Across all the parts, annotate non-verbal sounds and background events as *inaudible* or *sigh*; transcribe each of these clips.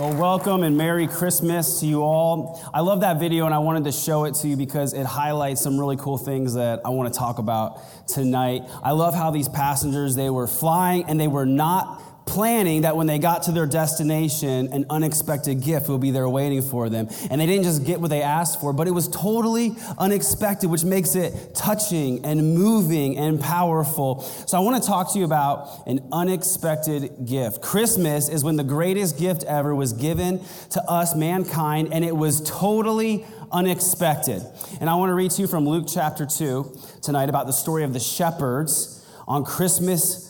Well, welcome and Merry Christmas to you all. I love that video and I wanted to show it to you because it highlights some really cool things that I want to talk about tonight. I love how these passengers, they were flying and they were not planning that when they got to their destination, an unexpected gift will be there waiting for them. And they didn't just get what they asked for, but it was totally unexpected, which makes it touching and moving and powerful. So I want to talk to you about an unexpected gift. Christmas is when the greatest gift ever was given to us, mankind, and it was totally unexpected. And I want to read to you from Luke chapter 2 tonight about the story of the shepherds on Christmas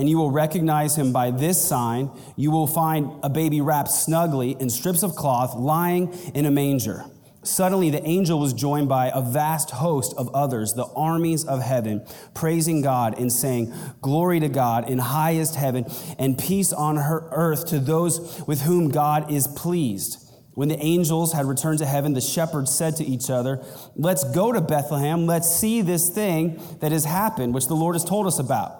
and you will recognize him by this sign. You will find a baby wrapped snugly in strips of cloth lying in a manger. Suddenly, the angel was joined by a vast host of others, the armies of heaven, praising God and saying, Glory to God in highest heaven, and peace on her earth to those with whom God is pleased. When the angels had returned to heaven, the shepherds said to each other, Let's go to Bethlehem. Let's see this thing that has happened, which the Lord has told us about.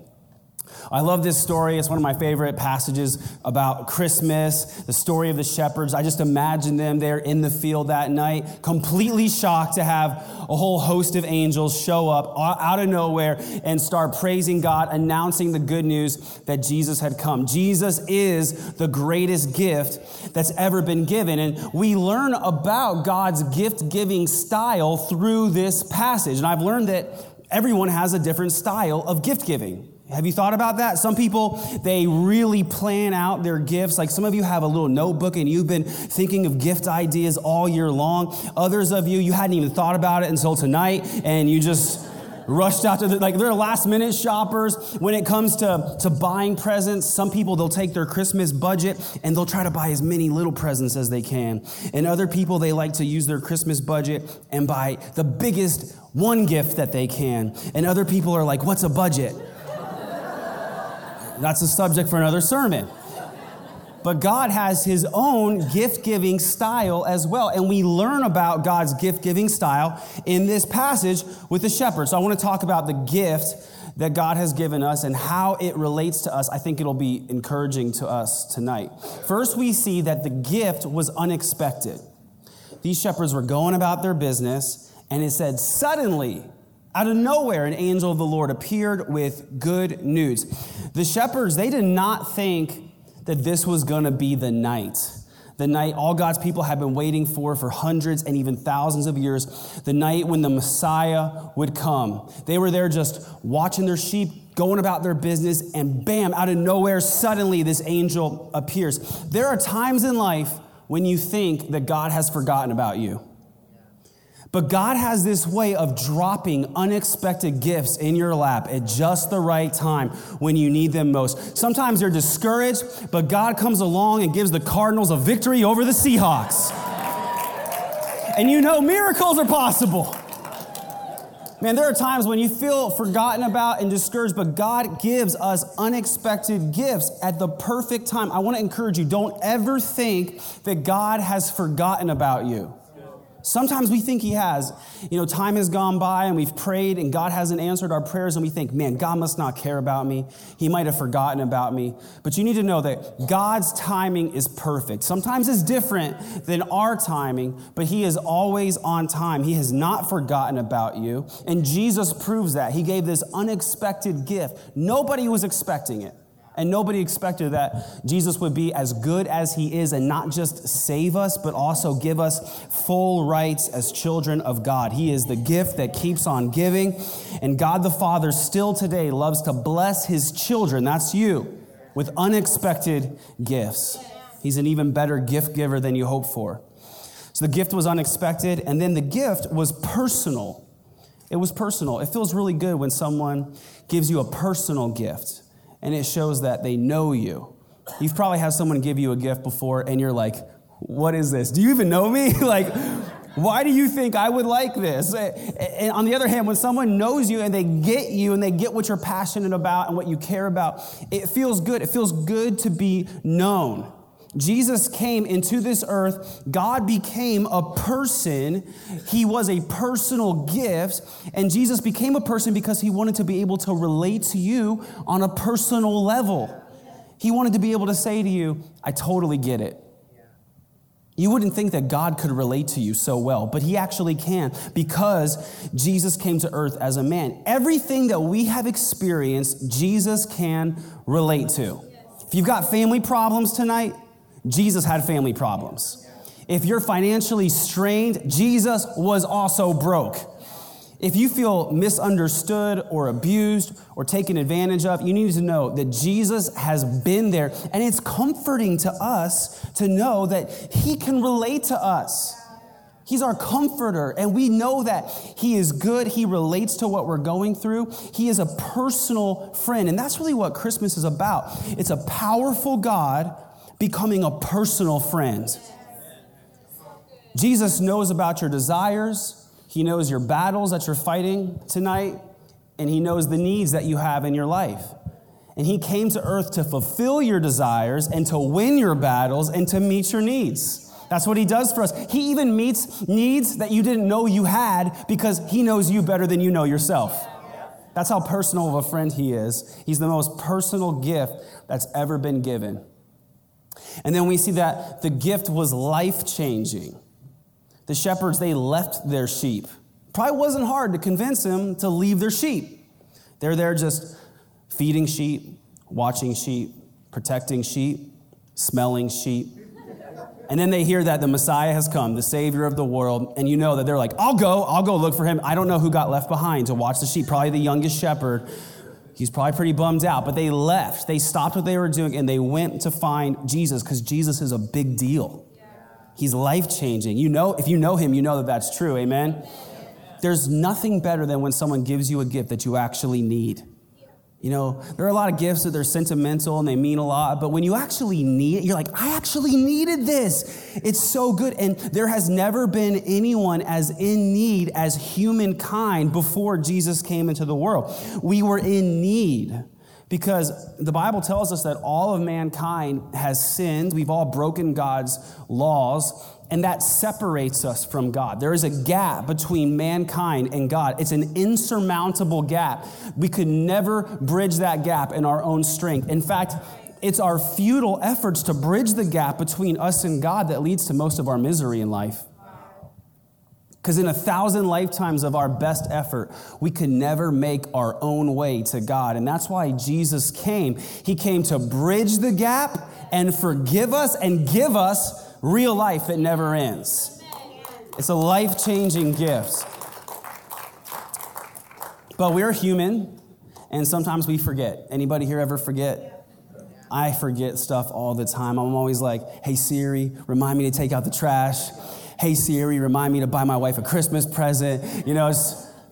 I love this story. It's one of my favorite passages about Christmas, the story of the shepherds. I just imagine them there in the field that night, completely shocked to have a whole host of angels show up out of nowhere and start praising God, announcing the good news that Jesus had come. Jesus is the greatest gift that's ever been given. And we learn about God's gift giving style through this passage. And I've learned that everyone has a different style of gift giving. Have you thought about that? Some people, they really plan out their gifts. Like some of you have a little notebook and you've been thinking of gift ideas all year long. Others of you, you hadn't even thought about it until tonight and you just rushed out to the, like they're last minute shoppers when it comes to, to buying presents some people they'll take their christmas budget and they'll try to buy as many little presents as they can and other people they like to use their christmas budget and buy the biggest one gift that they can and other people are like what's a budget that's a subject for another sermon. But God has his own gift giving style as well. And we learn about God's gift giving style in this passage with the shepherd. So I want to talk about the gift that God has given us and how it relates to us. I think it'll be encouraging to us tonight. First, we see that the gift was unexpected. These shepherds were going about their business, and it said, suddenly, out of nowhere, an angel of the Lord appeared with good news. The shepherds, they did not think that this was going to be the night. The night all God's people had been waiting for for hundreds and even thousands of years. The night when the Messiah would come. They were there just watching their sheep, going about their business, and bam, out of nowhere, suddenly this angel appears. There are times in life when you think that God has forgotten about you. But God has this way of dropping unexpected gifts in your lap at just the right time when you need them most. Sometimes you're discouraged, but God comes along and gives the Cardinals a victory over the Seahawks. And you know miracles are possible. Man, there are times when you feel forgotten about and discouraged, but God gives us unexpected gifts at the perfect time. I want to encourage you don't ever think that God has forgotten about you. Sometimes we think He has. You know, time has gone by and we've prayed and God hasn't answered our prayers, and we think, man, God must not care about me. He might have forgotten about me. But you need to know that God's timing is perfect. Sometimes it's different than our timing, but He is always on time. He has not forgotten about you. And Jesus proves that. He gave this unexpected gift. Nobody was expecting it. And nobody expected that Jesus would be as good as he is and not just save us, but also give us full rights as children of God. He is the gift that keeps on giving. And God the Father still today loves to bless his children, that's you, with unexpected gifts. He's an even better gift giver than you hope for. So the gift was unexpected, and then the gift was personal. It was personal. It feels really good when someone gives you a personal gift and it shows that they know you. You've probably had someone give you a gift before and you're like, what is this? Do you even know me? *laughs* like, why do you think I would like this? And on the other hand, when someone knows you and they get you and they get what you're passionate about and what you care about, it feels good. It feels good to be known. Jesus came into this earth. God became a person. He was a personal gift. And Jesus became a person because he wanted to be able to relate to you on a personal level. He wanted to be able to say to you, I totally get it. You wouldn't think that God could relate to you so well, but He actually can because Jesus came to earth as a man. Everything that we have experienced, Jesus can relate to. If you've got family problems tonight, Jesus had family problems. If you're financially strained, Jesus was also broke. If you feel misunderstood or abused or taken advantage of, you need to know that Jesus has been there. And it's comforting to us to know that He can relate to us. He's our comforter, and we know that He is good. He relates to what we're going through. He is a personal friend. And that's really what Christmas is about. It's a powerful God becoming a personal friend. Jesus knows about your desires, He knows your battles that you're fighting tonight, and He knows the needs that you have in your life. And He came to earth to fulfill your desires and to win your battles and to meet your needs. That's what He does for us. He even meets needs that you didn't know you had because He knows you better than you know yourself. That's how personal of a friend He is. He's the most personal gift that's ever been given. And then we see that the gift was life changing. The shepherds, they left their sheep. Probably wasn't hard to convince them to leave their sheep. They're there just feeding sheep, watching sheep, protecting sheep, smelling sheep. And then they hear that the Messiah has come, the Savior of the world, and you know that they're like, I'll go, I'll go look for him. I don't know who got left behind to watch the sheep, probably the youngest shepherd He's probably pretty bummed out, but they left. They stopped what they were doing and they went to find Jesus because Jesus is a big deal. He's life changing. You know, if you know him, you know that that's true. Amen? There's nothing better than when someone gives you a gift that you actually need. You know, there are a lot of gifts that they're sentimental and they mean a lot, but when you actually need it, you're like, I actually needed this. It's so good. And there has never been anyone as in need as humankind before Jesus came into the world. We were in need because the Bible tells us that all of mankind has sinned. We've all broken God's laws and that separates us from God. There is a gap between mankind and God. It's an insurmountable gap. We could never bridge that gap in our own strength. In fact, it's our futile efforts to bridge the gap between us and God that leads to most of our misery in life. Because in a thousand lifetimes of our best effort, we could never make our own way to God. And that's why Jesus came. He came to bridge the gap and forgive us and give us real life that never ends. It's a life changing gift. But we're human, and sometimes we forget. Anybody here ever forget? I forget stuff all the time. I'm always like, hey Siri, remind me to take out the trash. Hey Siri, remind me to buy my wife a Christmas present. You know,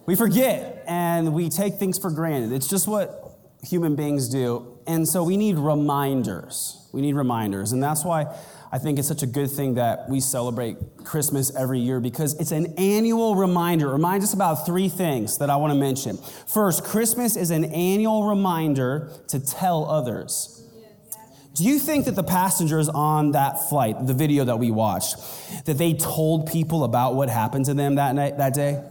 we forget and we take things for granted. It's just what human beings do. And so we need reminders. We need reminders. And that's why I think it's such a good thing that we celebrate Christmas every year because it's an annual reminder. It reminds us about three things that I want to mention. First, Christmas is an annual reminder to tell others. Do you think that the passengers on that flight, the video that we watched, that they told people about what happened to them that night, that day?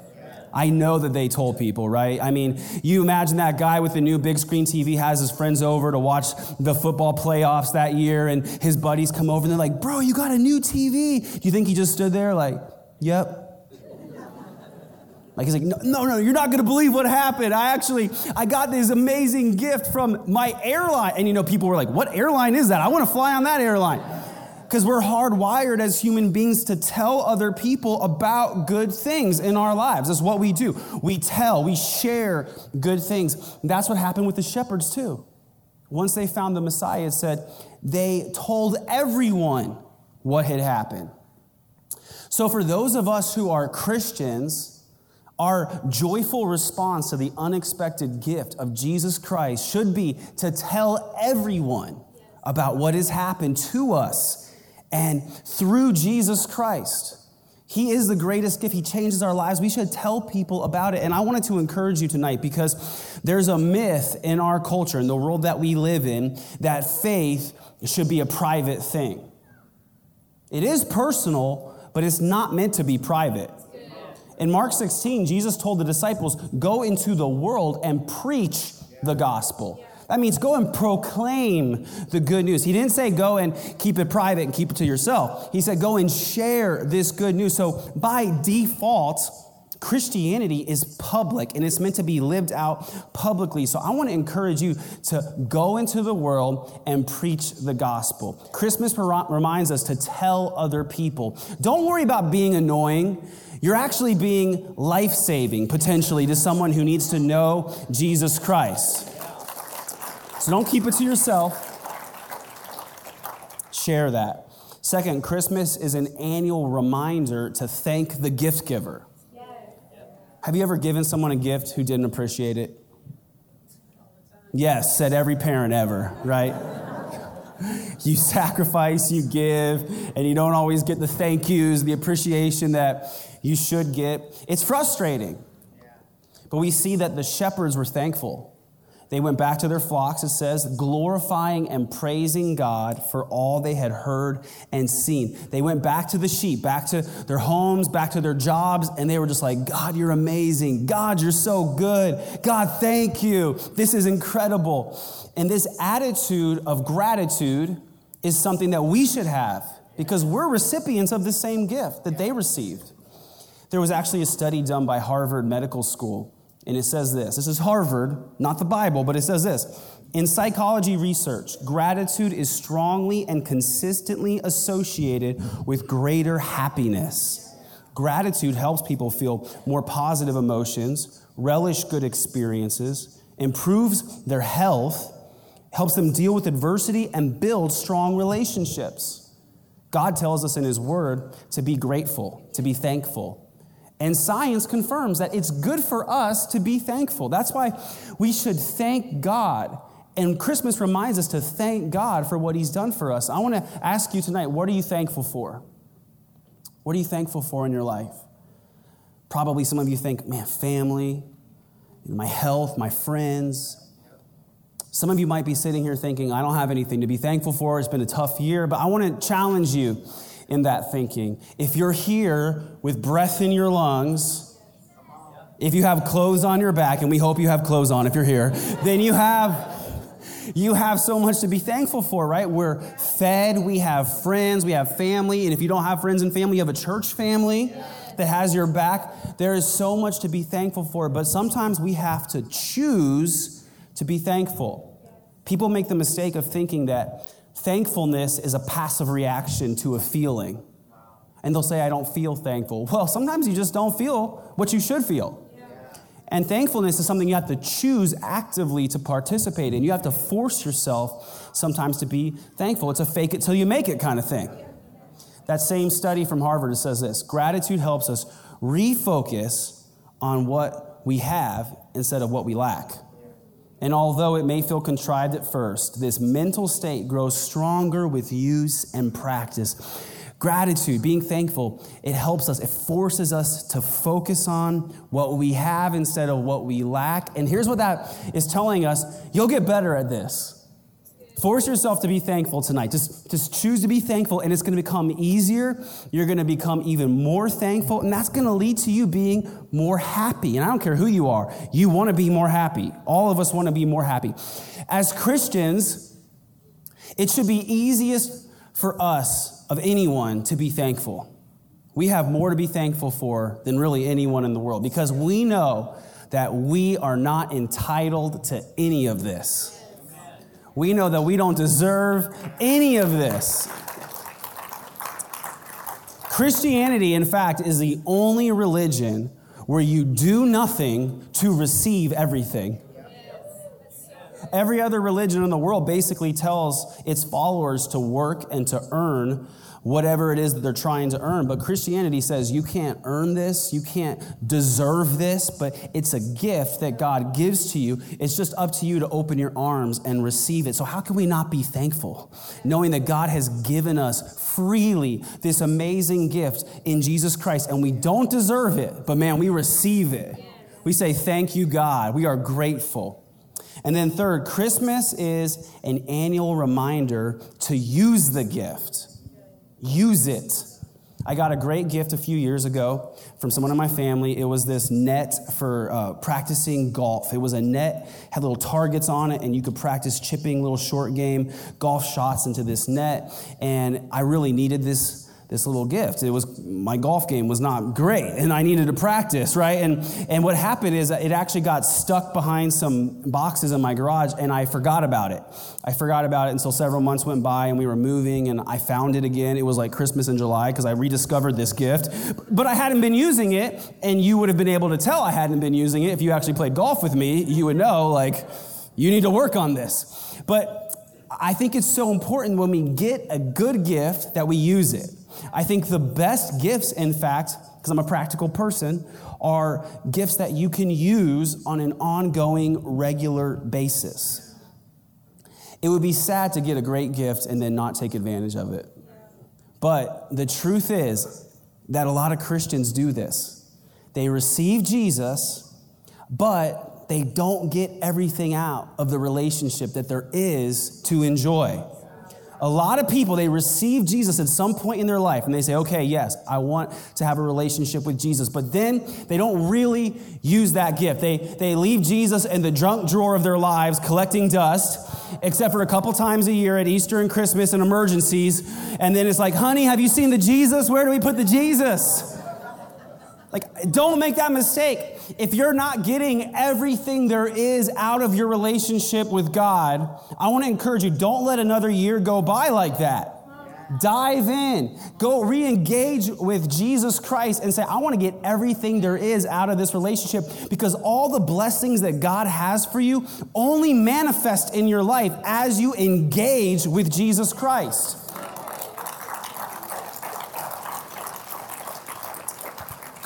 I know that they told people, right? I mean, you imagine that guy with the new big screen TV has his friends over to watch the football playoffs that year, and his buddies come over and they're like, Bro, you got a new TV. You think he just stood there like, Yep. Like he's like, no, no, no, you're not to believe what happened. I actually, I got this amazing gift from my airline. And you know, people were like, what airline is that? I want to fly on that airline. Because we're hardwired as human beings to tell other people about good things in our lives. That's what we do. We tell, we share good things. That's what happened with the shepherds too. Once they found the Messiah, it said they told everyone what had happened. So, for those of us who are Christians, our joyful response to the unexpected gift of Jesus Christ should be to tell everyone about what has happened to us and through Jesus Christ. He is the greatest gift. He changes our lives. We should tell people about it. And I wanted to encourage you tonight because there's a myth in our culture, in the world that we live in, that faith should be a private thing. It is personal, but it's not meant to be private. In Mark 16, Jesus told the disciples, Go into the world and preach the gospel. That means go and proclaim the good news. He didn't say go and keep it private and keep it to yourself. He said go and share this good news. So by default, Christianity is public and it's meant to be lived out publicly. So I want to encourage you to go into the world and preach the gospel. Christmas reminds us to tell other people. Don't worry about being annoying. You're actually being life saving potentially to someone who needs to know Jesus Christ. So don't keep it to yourself. Share that. Second, Christmas is an annual reminder to thank the gift giver. Have you ever given someone a gift who didn't appreciate it? Yes, said every parent ever, right? *laughs* you sacrifice, you give, and you don't always get the thank yous, the appreciation that you should get. It's frustrating. But we see that the shepherds were thankful. They went back to their flocks, it says, glorifying and praising God for all they had heard and seen. They went back to the sheep, back to their homes, back to their jobs, and they were just like, God, you're amazing. God, you're so good. God, thank you. This is incredible. And this attitude of gratitude is something that we should have because we're recipients of the same gift that they received. There was actually a study done by Harvard Medical School and it says this this is Harvard, not the Bible, but it says this. In psychology research, gratitude is strongly and consistently associated with greater happiness. Gratitude helps people feel more positive emotions, relish good experiences, improves their health, helps them deal with adversity, and build strong relationships. God tells us in His Word to be grateful, to be thankful. And science confirms that it's good for us to be thankful. That's why we should thank God. And Christmas reminds us to thank God for what He's done for us. I want to ask you tonight what are you thankful for? What are you thankful for in your life? Probably some of you think, man, family, my health, my friends. Some of you might be sitting here thinking, I don't have anything to be thankful for. It's been a tough year, but I want to challenge you in that thinking. If you're here with breath in your lungs, if you have clothes on your back, and we hope you have clothes on if you're here, then you have you have so much to be thankful for, right? We're fed, we have friends, we have family, and if you don't have friends and family, you have a church family that has your back. There is so much to be thankful for, but sometimes we have to choose to be thankful. People make the mistake of thinking that Thankfulness is a passive reaction to a feeling. And they'll say, I don't feel thankful. Well, sometimes you just don't feel what you should feel. And thankfulness is something you have to choose actively to participate in. You have to force yourself sometimes to be thankful. It's a fake it till you make it kind of thing. That same study from Harvard says this gratitude helps us refocus on what we have instead of what we lack. And although it may feel contrived at first, this mental state grows stronger with use and practice. Gratitude, being thankful, it helps us, it forces us to focus on what we have instead of what we lack. And here's what that is telling us you'll get better at this. Force yourself to be thankful tonight. Just, just choose to be thankful, and it's going to become easier. You're going to become even more thankful, and that's going to lead to you being more happy. And I don't care who you are, you want to be more happy. All of us want to be more happy. As Christians, it should be easiest for us of anyone to be thankful. We have more to be thankful for than really anyone in the world because we know that we are not entitled to any of this. We know that we don't deserve any of this. Christianity, in fact, is the only religion where you do nothing to receive everything. Every other religion in the world basically tells its followers to work and to earn whatever it is that they're trying to earn. But Christianity says you can't earn this, you can't deserve this, but it's a gift that God gives to you. It's just up to you to open your arms and receive it. So, how can we not be thankful knowing that God has given us freely this amazing gift in Jesus Christ and we don't deserve it, but man, we receive it? We say, Thank you, God. We are grateful. And then, third, Christmas is an annual reminder to use the gift. Use it. I got a great gift a few years ago from someone in my family. It was this net for uh, practicing golf. It was a net, had little targets on it, and you could practice chipping little short game golf shots into this net. And I really needed this this little gift. It was my golf game was not great and I needed to practice, right? And and what happened is it actually got stuck behind some boxes in my garage and I forgot about it. I forgot about it until several months went by and we were moving and I found it again. It was like Christmas in July because I rediscovered this gift. But I hadn't been using it and you would have been able to tell I hadn't been using it if you actually played golf with me. You would know like you need to work on this. But I think it's so important when we get a good gift that we use it. I think the best gifts, in fact, because I'm a practical person, are gifts that you can use on an ongoing, regular basis. It would be sad to get a great gift and then not take advantage of it. But the truth is that a lot of Christians do this. They receive Jesus, but they don't get everything out of the relationship that there is to enjoy. A lot of people, they receive Jesus at some point in their life and they say, okay, yes, I want to have a relationship with Jesus. But then they don't really use that gift. They, they leave Jesus in the junk drawer of their lives collecting dust, except for a couple times a year at Easter and Christmas and emergencies. And then it's like, honey, have you seen the Jesus? Where do we put the Jesus? Like, don't make that mistake. If you're not getting everything there is out of your relationship with God, I want to encourage you don't let another year go by like that. Dive in. Go re engage with Jesus Christ and say, I want to get everything there is out of this relationship because all the blessings that God has for you only manifest in your life as you engage with Jesus Christ.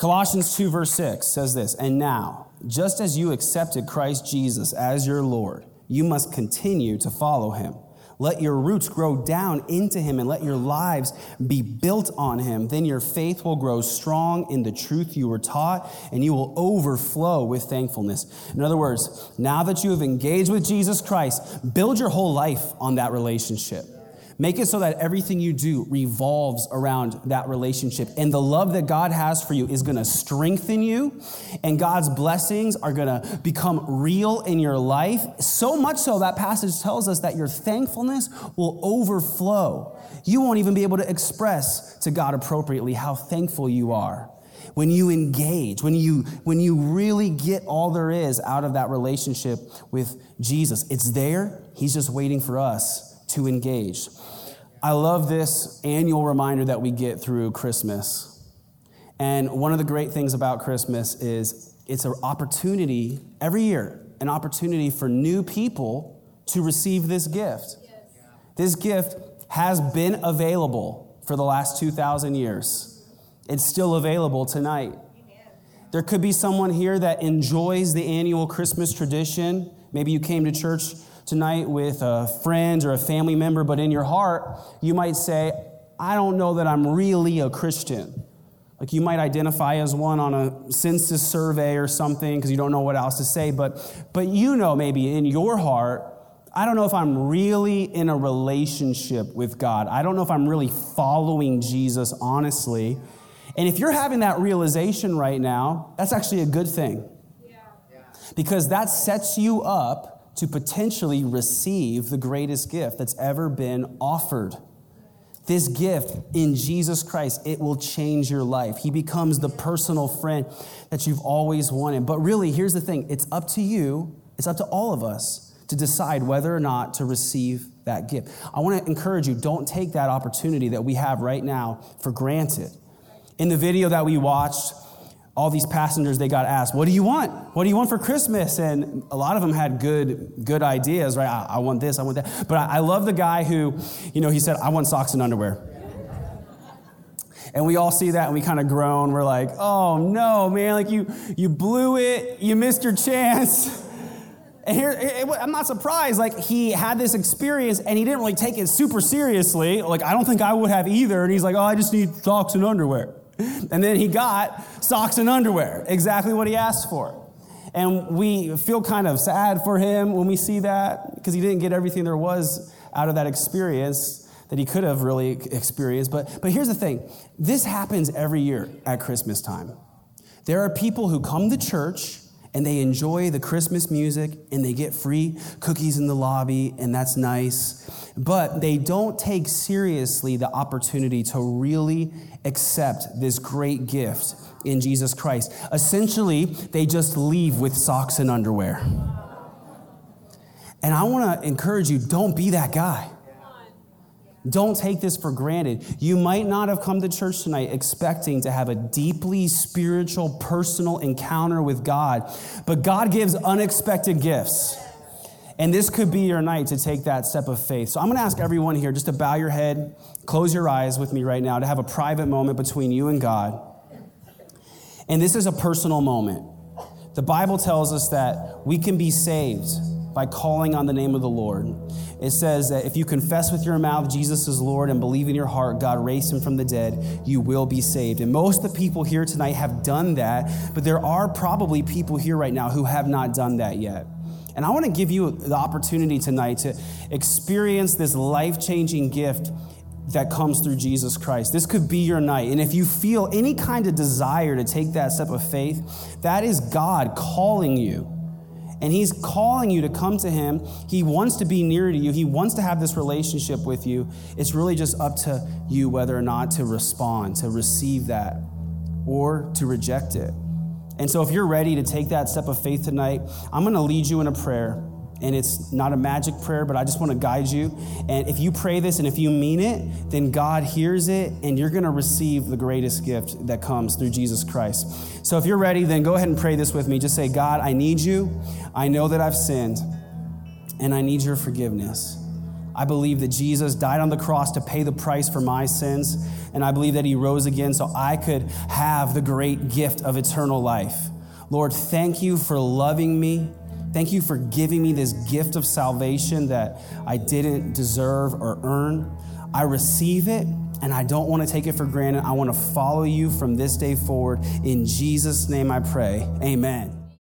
Colossians 2, verse 6 says this And now, just as you accepted Christ Jesus as your Lord, you must continue to follow him. Let your roots grow down into him and let your lives be built on him. Then your faith will grow strong in the truth you were taught and you will overflow with thankfulness. In other words, now that you have engaged with Jesus Christ, build your whole life on that relationship. Make it so that everything you do revolves around that relationship. And the love that God has for you is going to strengthen you, and God's blessings are going to become real in your life. So much so that passage tells us that your thankfulness will overflow. You won't even be able to express to God appropriately how thankful you are when you engage, when you, when you really get all there is out of that relationship with Jesus. It's there, He's just waiting for us to engage. I love this annual reminder that we get through Christmas. And one of the great things about Christmas is it's an opportunity every year, an opportunity for new people to receive this gift. Yes. This gift has been available for the last 2,000 years. It's still available tonight. There could be someone here that enjoys the annual Christmas tradition. Maybe you came to church tonight with a friend or a family member, but in your heart, you might say, I don't know that I'm really a Christian. Like you might identify as one on a census survey or something because you don't know what else to say, but, but you know maybe in your heart, I don't know if I'm really in a relationship with God. I don't know if I'm really following Jesus honestly. And if you're having that realization right now, that's actually a good thing. Because that sets you up to potentially receive the greatest gift that's ever been offered. This gift in Jesus Christ, it will change your life. He becomes the personal friend that you've always wanted. But really, here's the thing it's up to you, it's up to all of us to decide whether or not to receive that gift. I want to encourage you don't take that opportunity that we have right now for granted. In the video that we watched, all these passengers they got asked what do you want? What do you want for christmas? And a lot of them had good good ideas right? I, I want this i want that. But I, I love the guy who you know he said i want socks and underwear. And we all see that and we kind of groan. We're like oh no man like you you blew it. You missed your chance. *laughs* And here it, i'm not surprised. Like he had this experience and he didn't really take it super seriously. Like i don't think i would have either. And he's like oh i just need socks and underwear *laughs* and then he got socks and underwear, exactly what he asked for. And we feel kind of sad for him when we see that because he didn't get everything there was out of that experience that he could have really experienced. But, but here's the thing this happens every year at Christmas time. There are people who come to church and they enjoy the Christmas music and they get free cookies in the lobby, and that's nice. But they don't take seriously the opportunity to really accept this great gift in Jesus Christ. Essentially, they just leave with socks and underwear. And I want to encourage you don't be that guy. Don't take this for granted. You might not have come to church tonight expecting to have a deeply spiritual, personal encounter with God, but God gives unexpected gifts. And this could be your night to take that step of faith. So I'm going to ask everyone here just to bow your head, close your eyes with me right now, to have a private moment between you and God. And this is a personal moment. The Bible tells us that we can be saved by calling on the name of the Lord. It says that if you confess with your mouth Jesus is Lord and believe in your heart God raised him from the dead, you will be saved. And most of the people here tonight have done that, but there are probably people here right now who have not done that yet. And I want to give you the opportunity tonight to experience this life changing gift that comes through Jesus Christ. This could be your night. And if you feel any kind of desire to take that step of faith, that is God calling you and He's calling you to come to Him. He wants to be near to you, He wants to have this relationship with you. It's really just up to you whether or not to respond, to receive that, or to reject it. And so, if you're ready to take that step of faith tonight, I'm going to lead you in a prayer and it's not a magic prayer, but I just want to guide you. And if you pray this and if you mean it, then God hears it and you're going to receive the greatest gift that comes through Jesus Christ. So if you're ready, then go ahead and pray this with me. Just say, God, I need you. I know that I've sinned and I need your forgiveness. I believe that Jesus died on the cross to pay the price for my sins, and I believe that he rose again so I could have the great gift of eternal life. Lord, thank you for loving me. Thank you for giving me this gift of salvation that I didn't deserve or earn. I receive it and I don't want to take it for granted. I want to follow you from this day forward. In Jesus' name I pray. Amen.